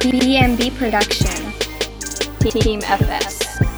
BMB Production. Team FS.